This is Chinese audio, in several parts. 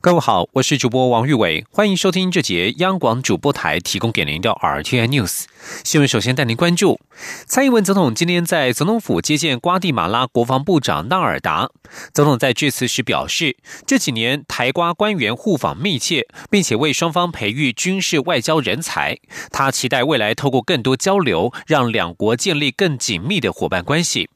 各位好，我是主播王玉伟，欢迎收听这节央广主播台提供给您的 RTI News 新闻。首先带您关注，蔡英文总统今天在总统府接见瓜地马拉国防部长纳尔达。总统在致辞时表示，这几年台瓜官员互访密切，并且为双方培育军事外交人才。他期待未来透过更多交流，让两国建立更紧密的伙伴关系。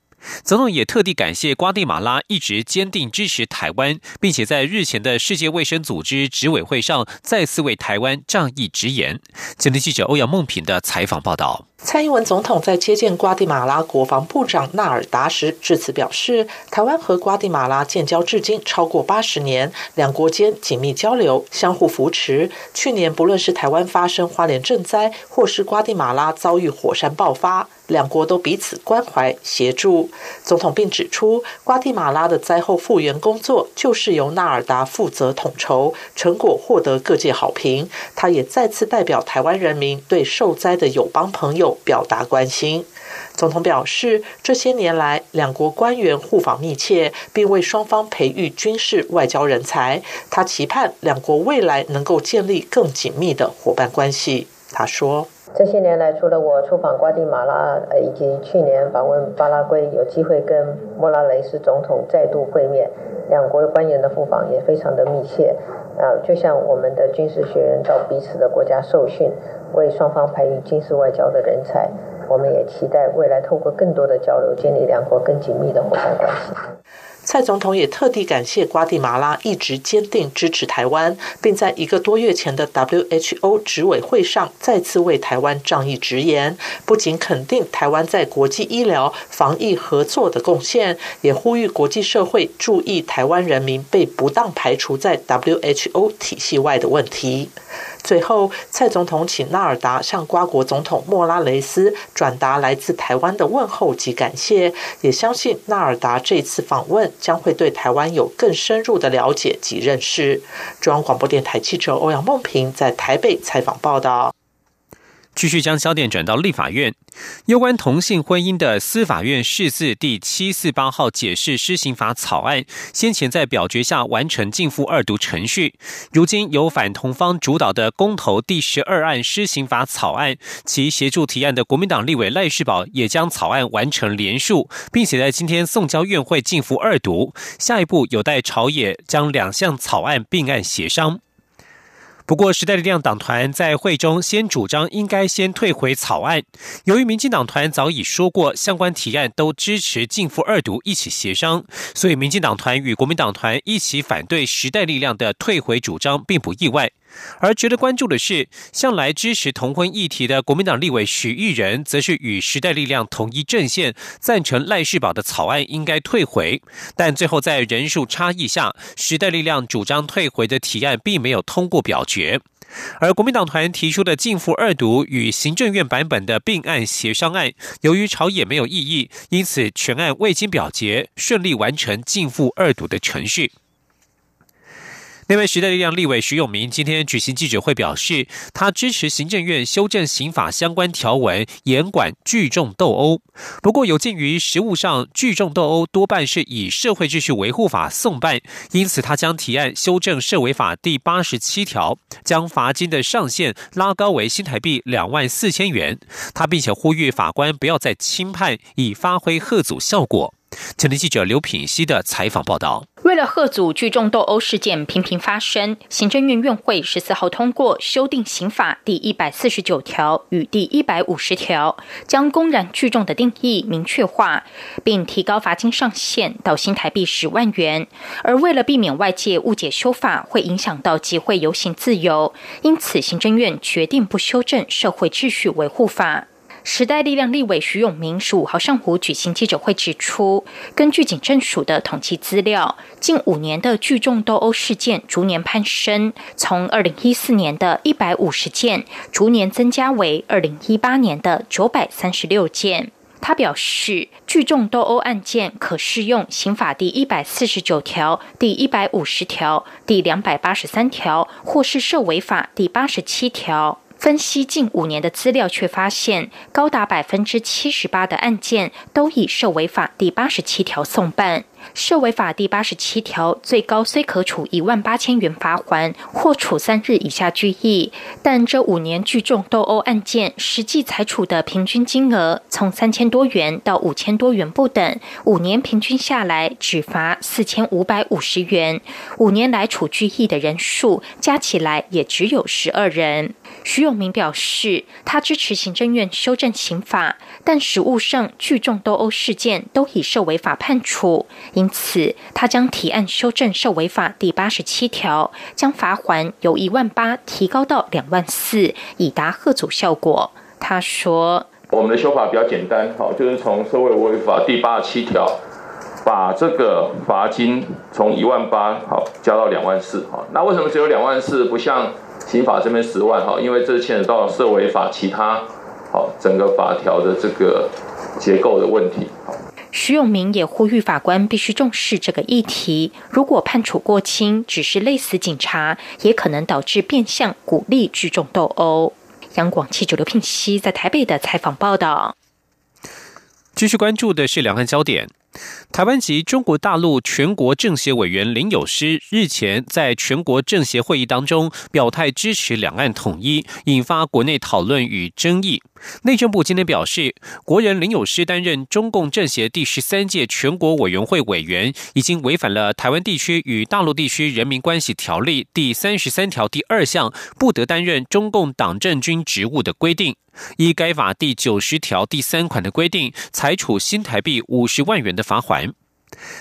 总统也特地感谢瓜地马拉一直坚定支持台湾，并且在日前的世界卫生组织执委会上再次为台湾仗义直言。今天记者欧阳梦平的采访报道。蔡英文总统在接见瓜地马拉国防部长纳尔达时致辞表示，台湾和瓜地马拉建交至今超过八十年，两国间紧密交流，相互扶持。去年不论是台湾发生花莲震灾，或是瓜地马拉遭遇火山爆发，两国都彼此关怀协助。总统并指出，瓜地马拉的灾后复原工作就是由纳尔达负责统筹，成果获得各界好评。他也再次代表台湾人民对受灾的友邦朋友。表达关心。总统表示，这些年来，两国官员互访密切，并为双方培育军事外交人才。他期盼两国未来能够建立更紧密的伙伴关系。他说：“这些年来，除了我出访瓜地马拉，呃，以及去年访问巴拉圭，有机会跟莫拉雷斯总统再度会面，两国官员的互访也非常的密切。啊，就像我们的军事学员到彼此的国家受训。”为双方培育军事外交的人才，我们也期待未来透过更多的交流，建立两国更紧密的伙伴关系。蔡总统也特地感谢瓜地马拉一直坚定支持台湾，并在一个多月前的 WHO 执委会上再次为台湾仗义直言。不仅肯定台湾在国际医疗防疫合作的贡献，也呼吁国际社会注意台湾人民被不当排除在 WHO 体系外的问题。最后，蔡总统请纳尔达向瓜国总统莫拉雷斯转达来自台湾的问候及感谢，也相信纳尔达这次访问将会对台湾有更深入的了解及认识。中央广播电台记者欧阳梦平在台北采访报道。继续将焦点转到立法院，有关同性婚姻的司法院释字第七四八号解释施行法草案，先前在表决下完成进复二读程序。如今由反同方主导的公投第十二案施行法草案，其协助提案的国民党立委赖世宝也将草案完成连署，并且在今天送交院会进复二读。下一步有待朝野将两项草案并案协商。不过，时代力量党团在会中先主张应该先退回草案。由于民进党团早已说过相关提案都支持进复二读一起协商，所以民进党团与国民党团一起反对时代力量的退回主张，并不意外。而值得关注的是，向来支持同婚议题的国民党立委许玉仁，则是与时代力量统一阵线，赞成赖世宝的草案应该退回。但最后在人数差异下，时代力量主张退回的提案并没有通过表决。而国民党团提出的进复二读与行政院版本的并案协商案，由于朝野没有异议，因此全案未经表决，顺利完成进复二读的程序。另外，时代力量立委徐永明今天举行记者会，表示他支持行政院修正刑法相关条文，严管聚众斗殴。不过，有鉴于实务上聚众斗殴多半是以社会秩序维护法送办，因此他将提案修正社违法第八十七条，将罚金的上限拉高为新台币两万四千元。他并且呼吁法官不要再轻判，以发挥贺阻效果。前天记者刘品熙的采访报道：为了贺阻聚众斗殴事件频频发生，行政院院会十四号通过修订刑法第一百四十九条与第一百五十条，将公然聚众的定义明确化，并提高罚金上限到新台币十万元。而为了避免外界误解修法会影响到集会游行自由，因此行政院决定不修正社会秩序维护法。时代力量立委徐永明十五号上午举行记者会，指出，根据警政署的统计资料，近五年的聚众斗殴事件逐年攀升，从二零一四年的一百五十件，逐年增加为二零一八年的九百三十六件。他表示，聚众斗殴案件可适用刑法第一百四十九条、第一百五十条、第两百八十三条，或是涉违法第八十七条。分析近五年的资料，却发现高达百分之七十八的案件都已受违法第八十七条送办。涉违法第八十七条，最高虽可处一万八千元罚款，或处三日以下拘役，但这五年聚众斗殴案件实际裁处的平均金额从三千多元到五千多元不等，五年平均下来只罚四千五百五十元。五年来处拘役的人数加起来也只有十二人。徐永明表示，他支持行政院修正刑法，但实务上聚众斗殴事件都以受违法判处。因此，他将提案修正涉违法第八十七条，将罚款由一万八提高到两万四，以达贺阻效果。他说：“我们的修法比较简单，好，就是从社会违法第八十七条，把这个罚金从一万八好加到两万四，好，那为什么只有两万四，不像刑法这边十万？哈，因为这牵扯到社违法其他好整个法条的这个结构的问题，好。”徐永明也呼吁法官必须重视这个议题。如果判处过轻，只是累死警察，也可能导致变相鼓励聚众斗殴。央广七九刘聘熙在台北的采访报道。继续关注的是两岸焦点。台湾籍中国大陆全国政协委员林友诗日前在全国政协会议当中表态支持两岸统一，引发国内讨论与争议。内政部今天表示，国人林友诗担任中共政协第十三届全国委员会委员，已经违反了台湾地区与大陆地区人民关系条例第三十三条第二项不得担任中共党政军职务的规定。依该法第九十条第三款的规定，裁处新台币五十万元的罚款。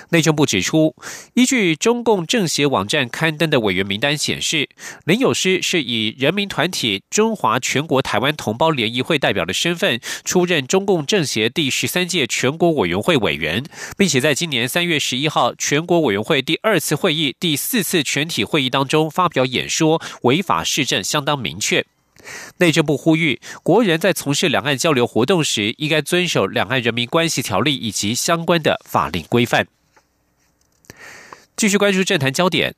内政部指出，依据中共政协网站刊登的委员名单显示，林友诗是以人民团体中华全国台湾同胞联谊会代表的身份出任中共政协第十三届全国委员会委员，并且在今年三月十一号全国委员会第二次会议第四次全体会议当中发表演说，违法事证相当明确。内政部呼吁国人在从事两岸交流活动时，应该遵守《两岸人民关系条例》以及相关的法令规范。继续关注政坛焦点，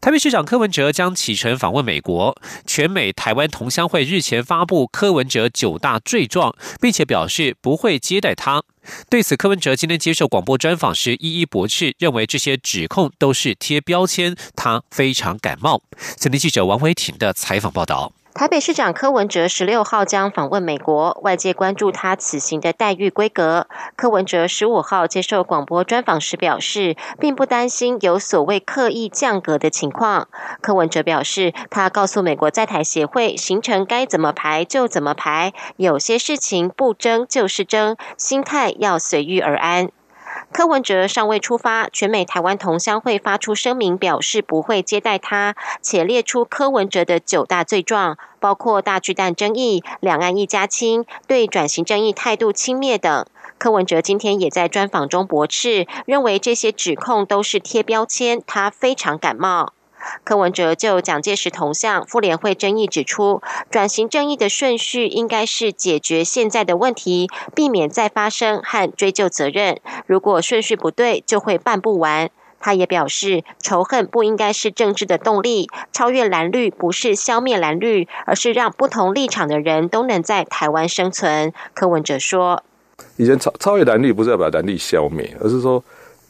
台北市长柯文哲将启程访问美国。全美台湾同乡会日前发布柯文哲九大罪状，并且表示不会接待他。对此，柯文哲今天接受广播专访时一一驳斥，认为这些指控都是贴标签，他非常感冒。前天记者王维婷的采访报道。台北市长柯文哲十六号将访问美国，外界关注他此行的待遇规格。柯文哲十五号接受广播专访时表示，并不担心有所谓刻意降格的情况。柯文哲表示，他告诉美国在台协会，行程该怎么排就怎么排，有些事情不争就是争，心态要随遇而安。柯文哲尚未出发，全美台湾同乡会发出声明，表示不会接待他，且列出柯文哲的九大罪状，包括大巨蛋争议、两岸一家亲、对转型正义态度轻蔑等。柯文哲今天也在专访中驳斥，认为这些指控都是贴标签，他非常感冒。柯文哲就蒋介石铜像妇联会争议指出，转型正义的顺序应该是解决现在的问题，避免再发生和追究责任。如果顺序不对，就会办不完。他也表示，仇恨不应该是政治的动力，超越蓝绿不是消灭蓝绿，而是让不同立场的人都能在台湾生存。柯文哲说：“以前超超越蓝绿不是要把蓝绿消灭，而是说。”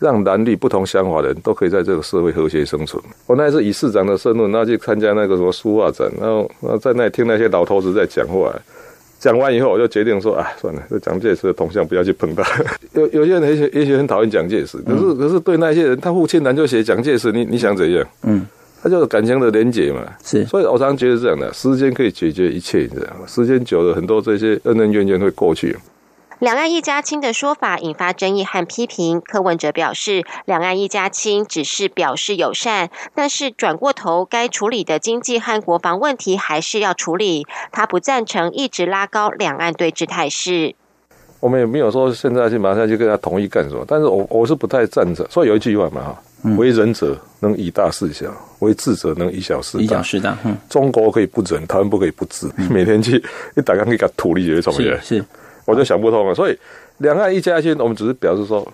让男女不同想法的人都可以在这个社会和谐生存。我那是以市长的身份，那去参加那个什么书画展，然后然后在那听那些老头子在讲话。讲完以后，我就决定说：“啊，算了，这蒋介石的铜像不要去碰它。”有有些人也许也许很讨厌蒋介石，可是可是对那些人，他父亲难就写蒋介石，你你想怎样？嗯，他就是感情的连结嘛。是，所以我常觉得这样的，时间可以解决一切，你知道吗？时间久了，很多这些恩恩怨怨会过去。两岸一家亲的说法引发争议和批评。柯文哲表示，两岸一家亲只是表示友善，但是转过头该处理的经济和国防问题还是要处理。他不赞成一直拉高两岸对峙态势。我们也没有说现在去马上去跟他同意干什么，但是我我是不太赞成。所以有一句话嘛哈，为仁者能以大事小，为智者能以小事大。以小事大。中国可以不仁，台湾不可以不智。每天去一打开可以给土地就会从业。是。我就想不通了。所以两岸一家亲，我们只是表示说，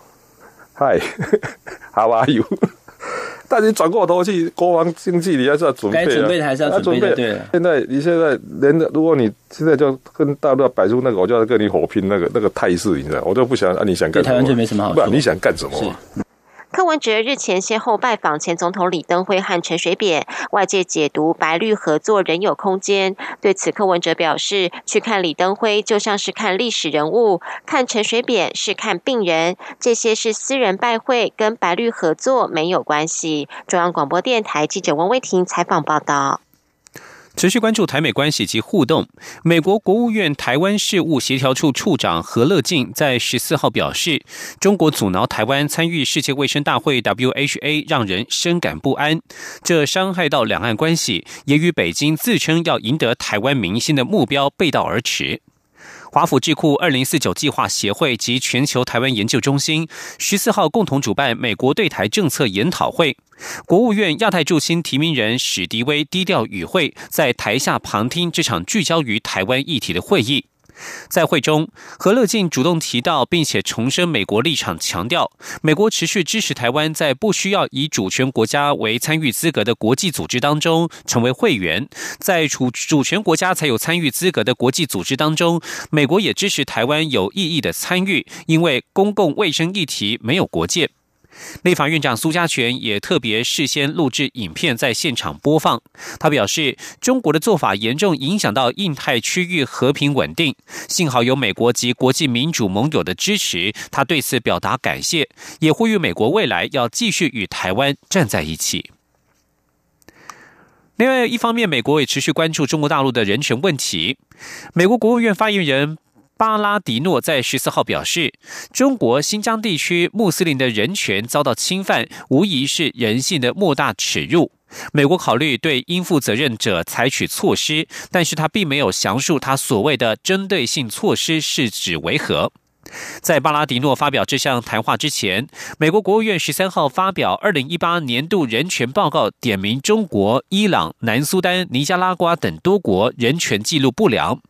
嗨，How are you？但你转过头去，国防经济你还是要准备，该准备的还是要准备。对，现在你现在连如果你现在就跟大陆摆出那个，我就要跟你火拼那个那个态势，你知道，我就不想啊，你想干什么？台湾就没什么好不，你想干什么？柯文哲日前先后拜访前总统李登辉和陈水扁，外界解读白绿合作仍有空间。对此，柯文哲表示，去看李登辉就像是看历史人物，看陈水扁是看病人，这些是私人拜会，跟白绿合作没有关系。中央广播电台记者王威婷采访报道。持续关注台美关系及互动。美国国务院台湾事务协调处处长何乐进在十四号表示，中国阻挠台湾参与世界卫生大会 （WHA） 让人深感不安，这伤害到两岸关系，也与北京自称要赢得台湾民心的目标背道而驰。华府智库二零四九计划协会及全球台湾研究中心十四号共同主办美国对台政策研讨会，国务院亚太驻新提名人史迪威低调与会，在台下旁听这场聚焦于台湾议题的会议。在会中，何乐静主动提到，并且重申美国立场，强调美国持续支持台湾在不需要以主权国家为参与资格的国际组织当中成为会员，在主主权国家才有参与资格的国际组织当中，美国也支持台湾有意义的参与，因为公共卫生议题没有国界。立法院长苏家全也特别事先录制影片在现场播放。他表示，中国的做法严重影响到印太区域和平稳定，幸好有美国及国际民主盟友的支持，他对此表达感谢，也呼吁美国未来要继续与台湾站在一起。另外一方面，美国也持续关注中国大陆的人权问题。美国国务院发言人。巴拉迪诺在十四号表示，中国新疆地区穆斯林的人权遭到侵犯，无疑是人性的莫大耻辱。美国考虑对应负责任者采取措施，但是他并没有详述他所谓的针对性措施是指为何。在巴拉迪诺发表这项谈话之前，美国国务院十三号发表二零一八年度人权报告，点名中国、伊朗、南苏丹、尼加拉瓜等多国人权记录不良。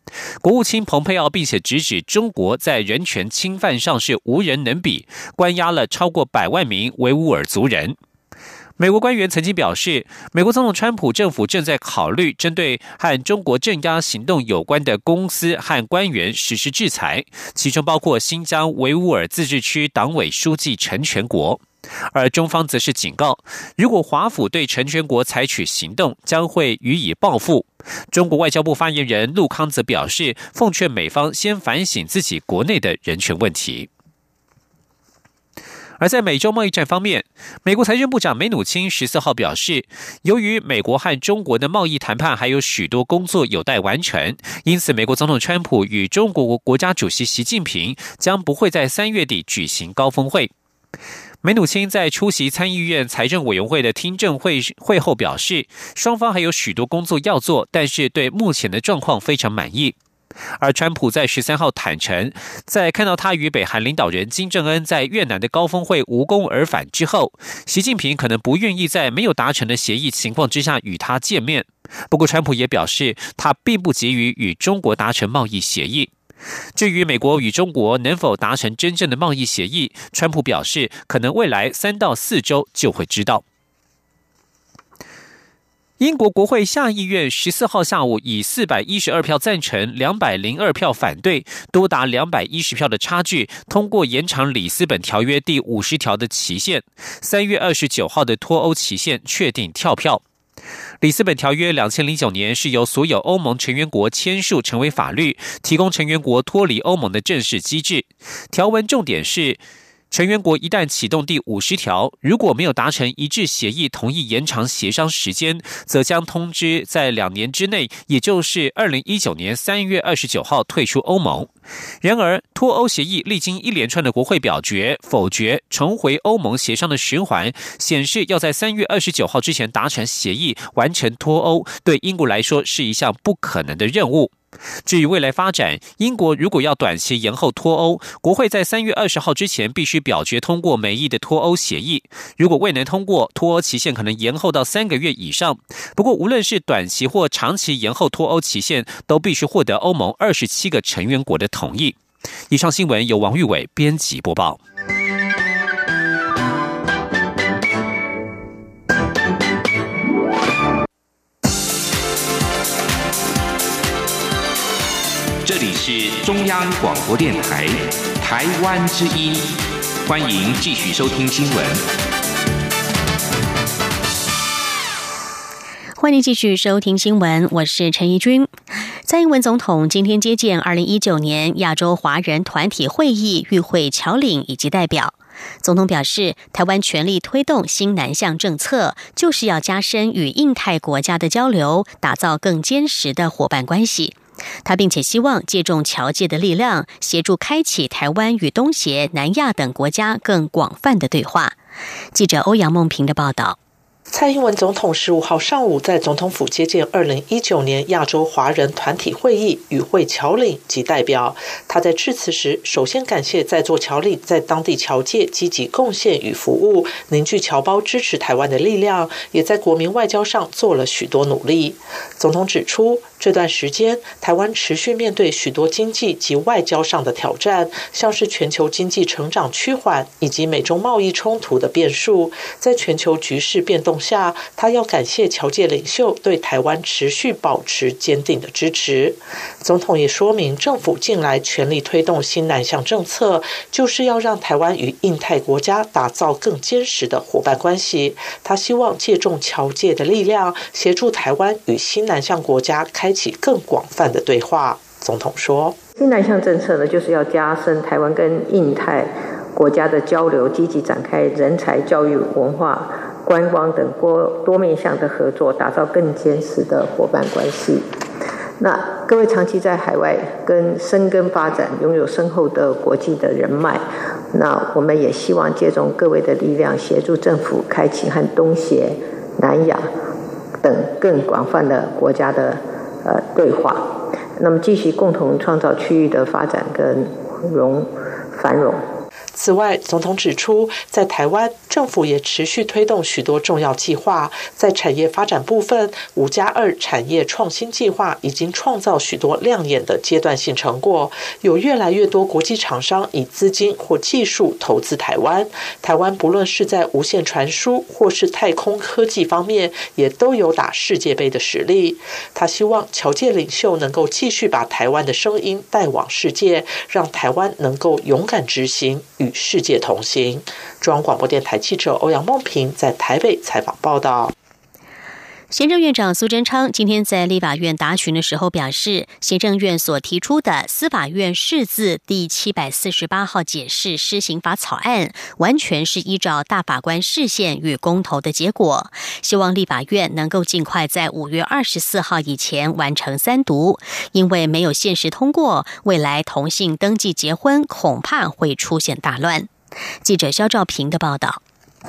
国务卿蓬佩奥并且直指中国在人权侵犯上是无人能比，关押了超过百万名维吾尔族人。美国官员曾经表示，美国总统川普政府正在考虑针对和中国镇压行动有关的公司和官员实施制裁，其中包括新疆维吾尔自治区党委书记陈全国。而中方则是警告，如果华府对陈全国采取行动，将会予以报复。中国外交部发言人陆康则表示，奉劝美方先反省自己国内的人权问题。而在美洲贸易战方面，美国财政部长梅努钦十四号表示，由于美国和中国的贸易谈判还有许多工作有待完成，因此美国总统川普与中国国家主席习近平将不会在三月底举行高峰会。梅努钦在出席参议院财政委员会的听证会会后表示，双方还有许多工作要做，但是对目前的状况非常满意。而川普在十三号坦诚，在看到他与北韩领导人金正恩在越南的高峰会无功而返之后，习近平可能不愿意在没有达成的协议情况之下与他见面。不过，川普也表示，他并不急于与中国达成贸易协议。至于美国与中国能否达成真正的贸易协议，川普表示，可能未来三到四周就会知道。英国国会下议院十四号下午以四百一十二票赞成、两百零二票反对，多达两百一十票的差距，通过延长里斯本条约第五十条的期限。三月二十九号的脱欧期限确定跳票。里斯本条约两千零九年是由所有欧盟成员国签署成为法律，提供成员国脱离欧盟的正式机制。条文重点是。成员国一旦启动第五十条，如果没有达成一致协议，同意延长协商时间，则将通知在两年之内，也就是二零一九年三月二十九号退出欧盟。然而，脱欧协议历经一连串的国会表决、否决、重回欧盟协商的循环，显示要在三月二十九号之前达成协议，完成脱欧，对英国来说是一项不可能的任务。至于未来发展，英国如果要短期延后脱欧，国会在三月二十号之前必须表决通过美意的脱欧协议。如果未能通过，脱欧期限可能延后到三个月以上。不过，无论是短期或长期延后脱欧期限，都必须获得欧盟二十七个成员国的同意。以上新闻由王玉伟编辑播报。是中央广播电台台湾之音，欢迎继续收听新闻。欢迎继续收听新闻，我是陈怡君。蔡英文总统今天接见二零一九年亚洲华人团体会议与会侨领以及代表。总统表示，台湾全力推动新南向政策，就是要加深与印太国家的交流，打造更坚实的伙伴关系。他并且希望借重侨界的力量，协助开启台湾与东协、南亚等国家更广泛的对话。记者欧阳梦平的报道。蔡英文总统十五号上午在总统府接见二零一九年亚洲华人团体会议与会侨领及代表。他在致辞时，首先感谢在座侨领在当地侨界积极贡献与服务，凝聚侨胞支持台湾的力量，也在国民外交上做了许多努力。总统指出。这段时间，台湾持续面对许多经济及外交上的挑战，像是全球经济成长趋缓以及美中贸易冲突的变数。在全球局势变动下，他要感谢侨界领袖对台湾持续保持坚定的支持。总统也说明，政府近来全力推动新南向政策，就是要让台湾与印太国家打造更坚实的伙伴关系。他希望借重侨界的力量，协助台湾与新南向国家开。开启更广泛的对话，总统说：“新南向政策呢，就是要加深台湾跟印太国家的交流，积极展开人才、教育、文化、观光等多多面向的合作，打造更坚实的伙伴关系。那各位长期在海外跟深耕发展，拥有深厚的国际的人脉，那我们也希望借重各位的力量，协助政府开启和东协、南亚等更广泛的国家的。”呃，对话，那么继续共同创造区域的发展跟融繁荣。此外，总统指出，在台湾政府也持续推动许多重要计划。在产业发展部分，五加二产业创新计划已经创造许多亮眼的阶段性成果，有越来越多国际厂商以资金或技术投资台湾。台湾不论是在无线传输或是太空科技方面，也都有打世界杯的实力。他希望侨界领袖能够继续把台湾的声音带往世界，让台湾能够勇敢执行与。与世界同行。中央广播电台记者欧阳梦平在台北采访报道。行政院长苏贞昌今天在立法院答询的时候表示，行政院所提出的司法院释字第七百四十八号解释施行法草案，完全是依照大法官释宪与公投的结果。希望立法院能够尽快在五月二十四号以前完成三读，因为没有现实通过，未来同性登记结婚恐怕会出现大乱。记者肖兆平的报道。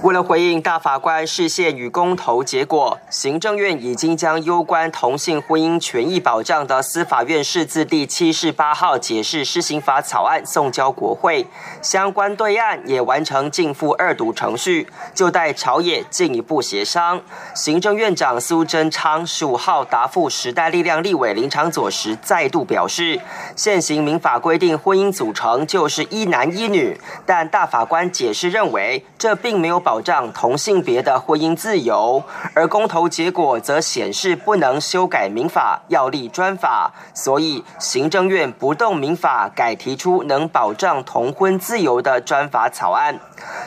为了回应大法官释宪与公投结果，行政院已经将攸关同性婚姻权益保障的司法院释字第七十八号解释施行法草案送交国会，相关对案也完成进复二读程序，就待朝野进一步协商。行政院长苏贞昌十五号答复时代力量立委林长佐时，再度表示，现行民法规定婚姻组成就是一男一女，但大法官解释认为，这并没有。保障同性别的婚姻自由，而公投结果则显示不能修改民法，要立专法，所以行政院不动民法，改提出能保障同婚自由的专法草案。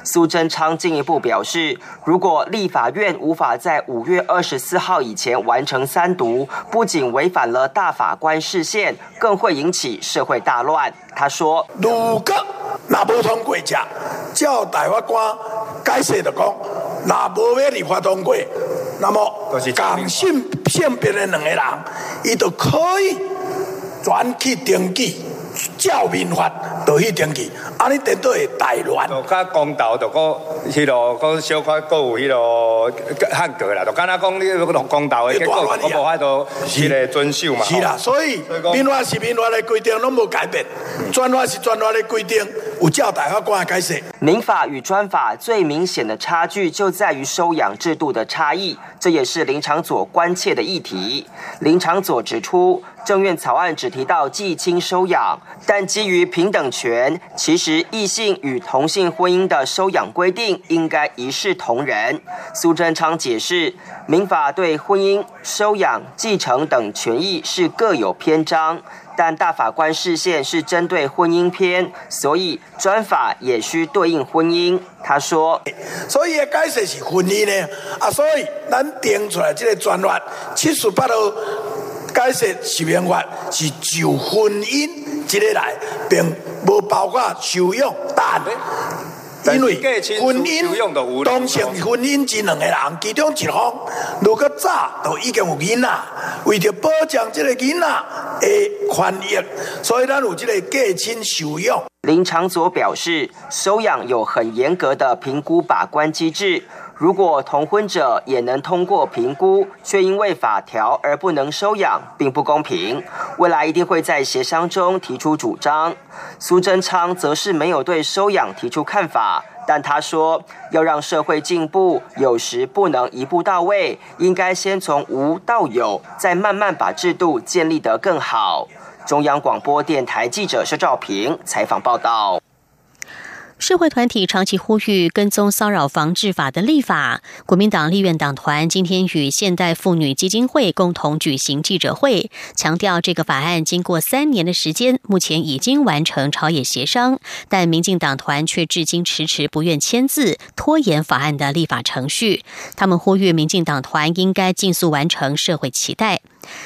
苏贞昌进一步表示，如果立法院无法在五月二十四号以前完成三读，不仅违反了大法官视线，更会引起社会大乱。他说：“如果那不通过，叫大法官。”解释的讲，那无要立法通过，那么同性性别的两个人，伊就可以转去登记。照民法就去登记，安尼等到会大乱。就较公道，就讲迄落，讲小可各有迄落汉格啦。就敢若讲你迄落公道的结果，我无法度迄个遵守嘛。是啦，所以民法是民法的规定，拢无改变；专法是专法的规定，有照大法官的解释。民法与专法最明显的差距就在于收养制度的差异，这也是林长佐关切的议题。林长佐指出。政院草案只提到继亲收养，但基于平等权，其实异性与同性婚姻的收养规定应该一视同仁。苏贞昌解释，民法对婚姻、收养、继承等权益是各有篇章。但大法官视线是针对婚姻篇，所以专法也需对应婚姻。他说：“所以解释是婚姻呢，啊，所以咱定出来这个专法七十八号解释是名法是就婚姻这个来，并无包括收养但。”因为婚姻当成婚姻这两个人，其中一方如果早都已经有囡仔，为着保障这个囡仔的权益，所以咱有这个嫁亲收养。林长佐表示，收养有很严格的评估把关机制。如果同婚者也能通过评估，却因为法条而不能收养，并不公平。未来一定会在协商中提出主张。苏贞昌则是没有对收养提出看法，但他说要让社会进步，有时不能一步到位，应该先从无到有，再慢慢把制度建立得更好。中央广播电台记者施兆平采访报道。社会团体长期呼吁跟踪骚扰防治法的立法。国民党立院党团今天与现代妇女基金会共同举行记者会，强调这个法案经过三年的时间，目前已经完成朝野协商，但民进党团却至今迟迟不愿签字，拖延法案的立法程序。他们呼吁民进党团应该尽速完成社会期待。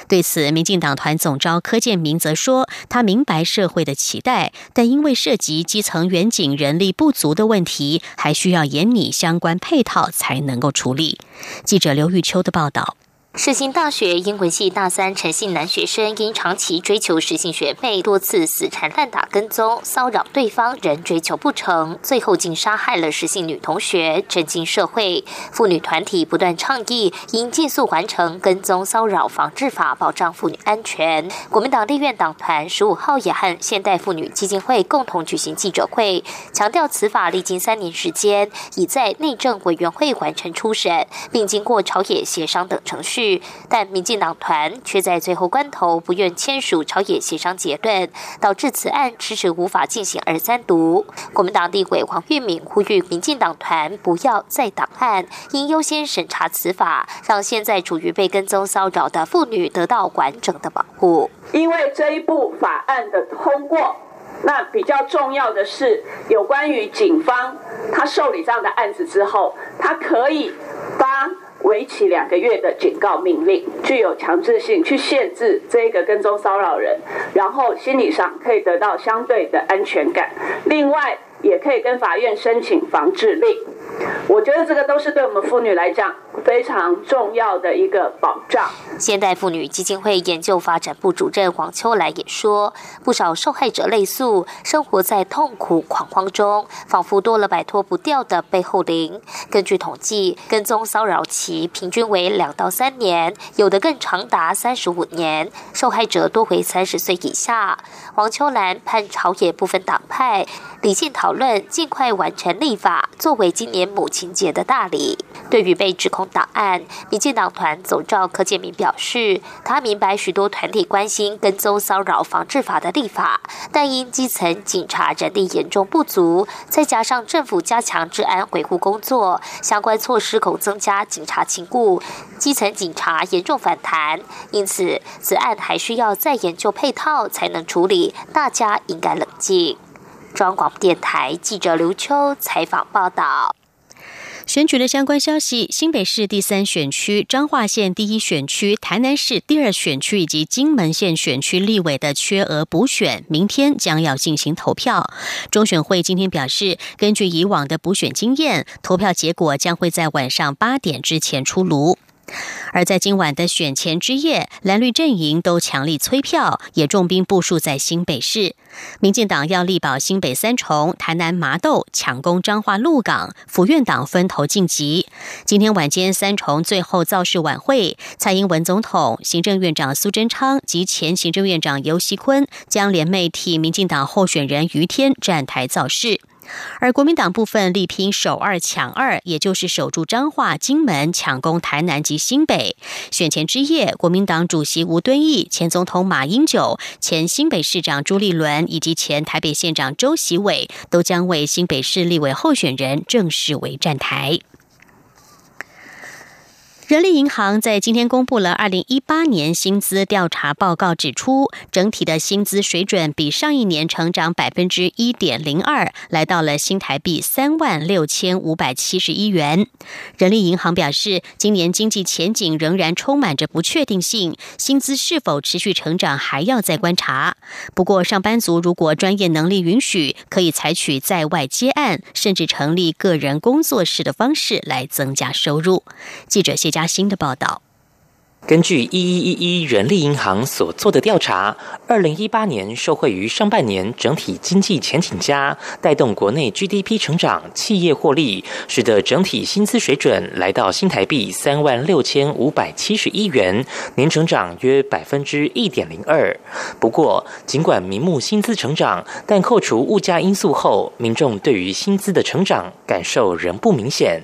对此，民进党团总召柯建明则说：“他明白社会的期待，但因为涉及基层远景人力不足的问题，还需要严拟相关配套才能够处理。”记者刘玉秋的报道。世新大学英文系大三陈姓男学生因长期追求实性学妹，多次死缠烂打、跟踪骚扰对方，仍追求不成，最后竟杀害了实性女同学，震惊社会。妇女团体不断倡议，应尽速完成跟踪骚扰防治法，保障妇女安全。国民党立院党团十五号也和现代妇女基金会共同举行记者会，强调此法历经三年时间，已在内政委员会完成初审，并经过朝野协商等程序。但民进党团却在最后关头不愿签署朝野协商结论，导致此案迟迟无法进行二三读。国民党立委黄玉敏呼吁民进党团不要再档案，应优先审查此法，让现在处于被跟踪骚扰的妇女得到完整的保护。因为这一部法案的通过，那比较重要的是有关于警方他受理这样的案子之后，他可以帮。为期两个月的警告命令，具有强制性，去限制这个跟踪骚扰人，然后心理上可以得到相对的安全感。另外，也可以跟法院申请防治令。我觉得这个都是对我们妇女来讲非常重要的一个保障。现代妇女基金会研究发展部主任黄秋兰也说，不少受害者类诉，生活在痛苦恐慌中，仿佛多了摆脱不掉的背后灵。根据统计，跟踪骚扰期平均为两到三年，有的更长达三十五年，受害者多为三十岁以下。黄秋兰盼朝野部分党派理性讨论，尽快完成立法，作为今年。母亲节的大礼。对于被指控档案，民进党团总召柯建明表示，他明白许多团体关心跟踪骚扰防治法的立法，但因基层警察人力严重不足，再加上政府加强治安维护工作，相关措施恐增加警察情故，基层警察严重反弹。因此，此案还需要再研究配套才能处理，大家应该冷静。中央广播电台记者刘秋采访报道。选举的相关消息：新北市第三选区、彰化县第一选区、台南市第二选区以及金门县选区立委的缺额补选，明天将要进行投票。中选会今天表示，根据以往的补选经验，投票结果将会在晚上八点之前出炉。而在今晚的选前之夜，蓝绿阵营都强力催票，也重兵部署在新北市。民进党要力保新北三重、台南麻豆，抢攻彰化鹿港，府院党分头晋级。今天晚间三重最后造势晚会，蔡英文总统、行政院长苏贞昌及前行政院长游锡坤将联袂替民进党候选人于天站台造势。而国民党部分力拼守二抢二，也就是守住彰化、金门，抢攻台南及新北。选前之夜，国民党主席吴敦义、前总统马英九、前新北市长朱立伦以及前台北县长周习伟，都将为新北市立委候选人正式为站台。人力银行在今天公布了二零一八年薪资调查报告，指出整体的薪资水准比上一年成长百分之一点零二，来到了新台币三万六千五百七十一元。人力银行表示，今年经济前景仍然充满着不确定性，薪资是否持续成长还要再观察。不过，上班族如果专业能力允许，可以采取在外接案，甚至成立个人工作室的方式来增加收入。记者谢。加新的报道。根据一一一一人力银行所做的调查，二零一八年受惠于上半年整体经济前景佳，带动国内 GDP 成长、企业获利，使得整体薪资水准来到新台币三万六千五百七十一元，年成长约百分之一点零二。不过，尽管名目薪资成长，但扣除物价因素后，民众对于薪资的成长感受仍不明显。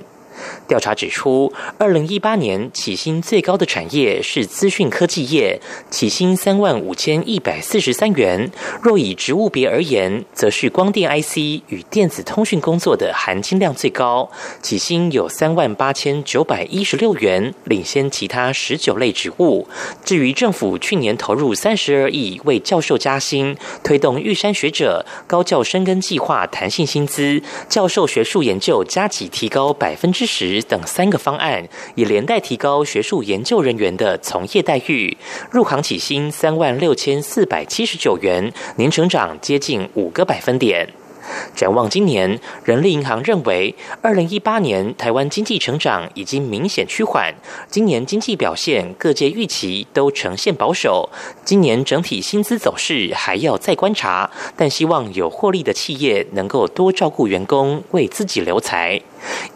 调查指出，二零一八年起薪最高的产业是资讯科技业，起薪三万五千一百四十三元。若以职务别而言，则是光电 IC 与电子通讯工作的含金量最高，起薪有三万八千九百一十六元，领先其他十九类职务。至于政府去年投入三十二亿为教授加薪，推动玉山学者高教生根计划弹性薪资，教授学术研究加给提高百分之。十等三个方案，以连带提高学术研究人员的从业待遇。入行起薪三万六千四百七十九元，年成长接近五个百分点。展望今年，人力银行认为，二零一八年台湾经济成长已经明显趋缓，今年经济表现各界预期都呈现保守。今年整体薪资走势还要再观察，但希望有获利的企业能够多照顾员工，为自己留才。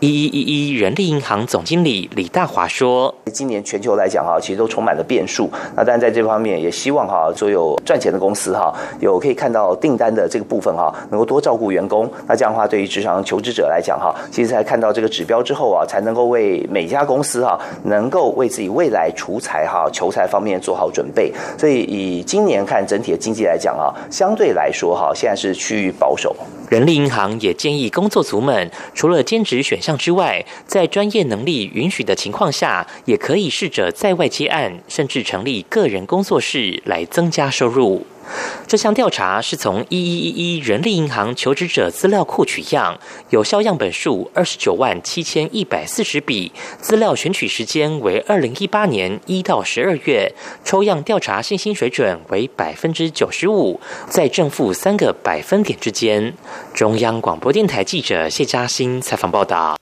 一一一一人力银行总经理李大华说：“今年全球来讲哈，其实都充满了变数。那但在这方面，也希望哈，所有赚钱的公司哈，有可以看到订单的这个部分哈，能够多照顾员工。那这样的话，对于职场求职者来讲哈，其实在看到这个指标之后啊，才能够为每家公司哈，能够为自己未来除财哈、求财方面做好准备。所以以今年看整体的经济来讲啊，相对来说哈，现在是趋于保守。人力银行也建议工作族们，除了兼职。选项之外，在专业能力允许的情况下，也可以试着在外接案，甚至成立个人工作室来增加收入。这项调查是从一一一一人力银行求职者资料库取样，有效样本数二十九万七千一百四十笔，资料选取时间为二零一八年一到十二月，抽样调查信心水准为百分之九十五，在正负三个百分点之间。中央广播电台记者谢嘉欣采访报道。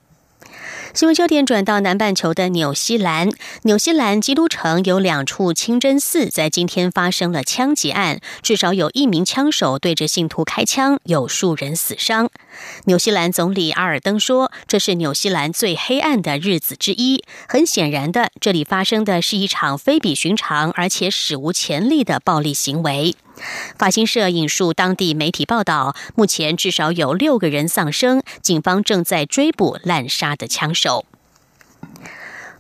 新闻焦点转到南半球的纽西兰，纽西兰基督城有两处清真寺在今天发生了枪击案，至少有一名枪手对着信徒开枪，有数人死伤。纽西兰总理阿尔登说：“这是纽西兰最黑暗的日子之一。很显然的，这里发生的是一场非比寻常而且史无前例的暴力行为。”法新社引述当地媒体报道，目前至少有六个人丧生，警方正在追捕滥杀的枪手。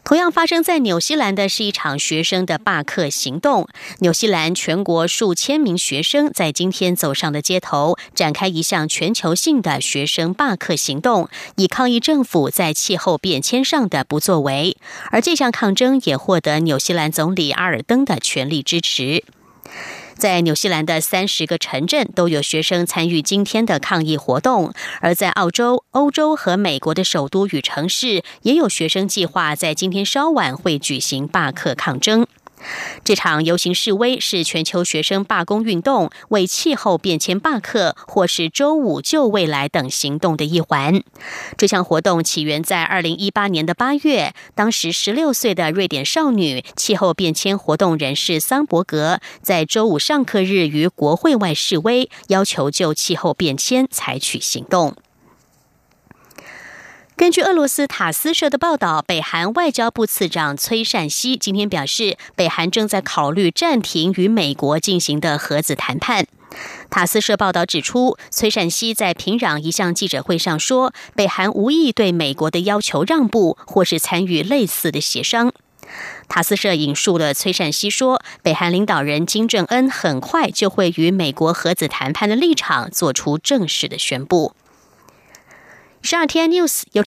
同样发生在纽西兰的是一场学生的罢课行动。纽西兰全国数千名学生在今天走上了街头，展开一项全球性的学生罢课行动，以抗议政府在气候变迁上的不作为。而这项抗争也获得纽西兰总理阿尔登的全力支持。在纽西兰的三十个城镇都有学生参与今天的抗议活动，而在澳洲、欧洲和美国的首都与城市，也有学生计划在今天稍晚会举行罢课抗争。这场游行示威是全球学生罢工运动、为气候变迁罢课或是周五救未来等行动的一环。这项活动起源在二零一八年的八月，当时十六岁的瑞典少女、气候变迁活动人士桑伯格在周五上课日于国会外示威，要求就气候变迁采取行动。根据俄罗斯塔斯社的报道，北韩外交部次长崔善熙今天表示，北韩正在考虑暂停与美国进行的核子谈判。塔斯社报道指出，崔善熙在平壤一项记者会上说，北韩无意对美国的要求让步，或是参与类似的协商。塔斯社引述了崔善熙说，北韩领导人金正恩很快就会与美国核子谈判的立场做出正式的宣布。十二天 news 由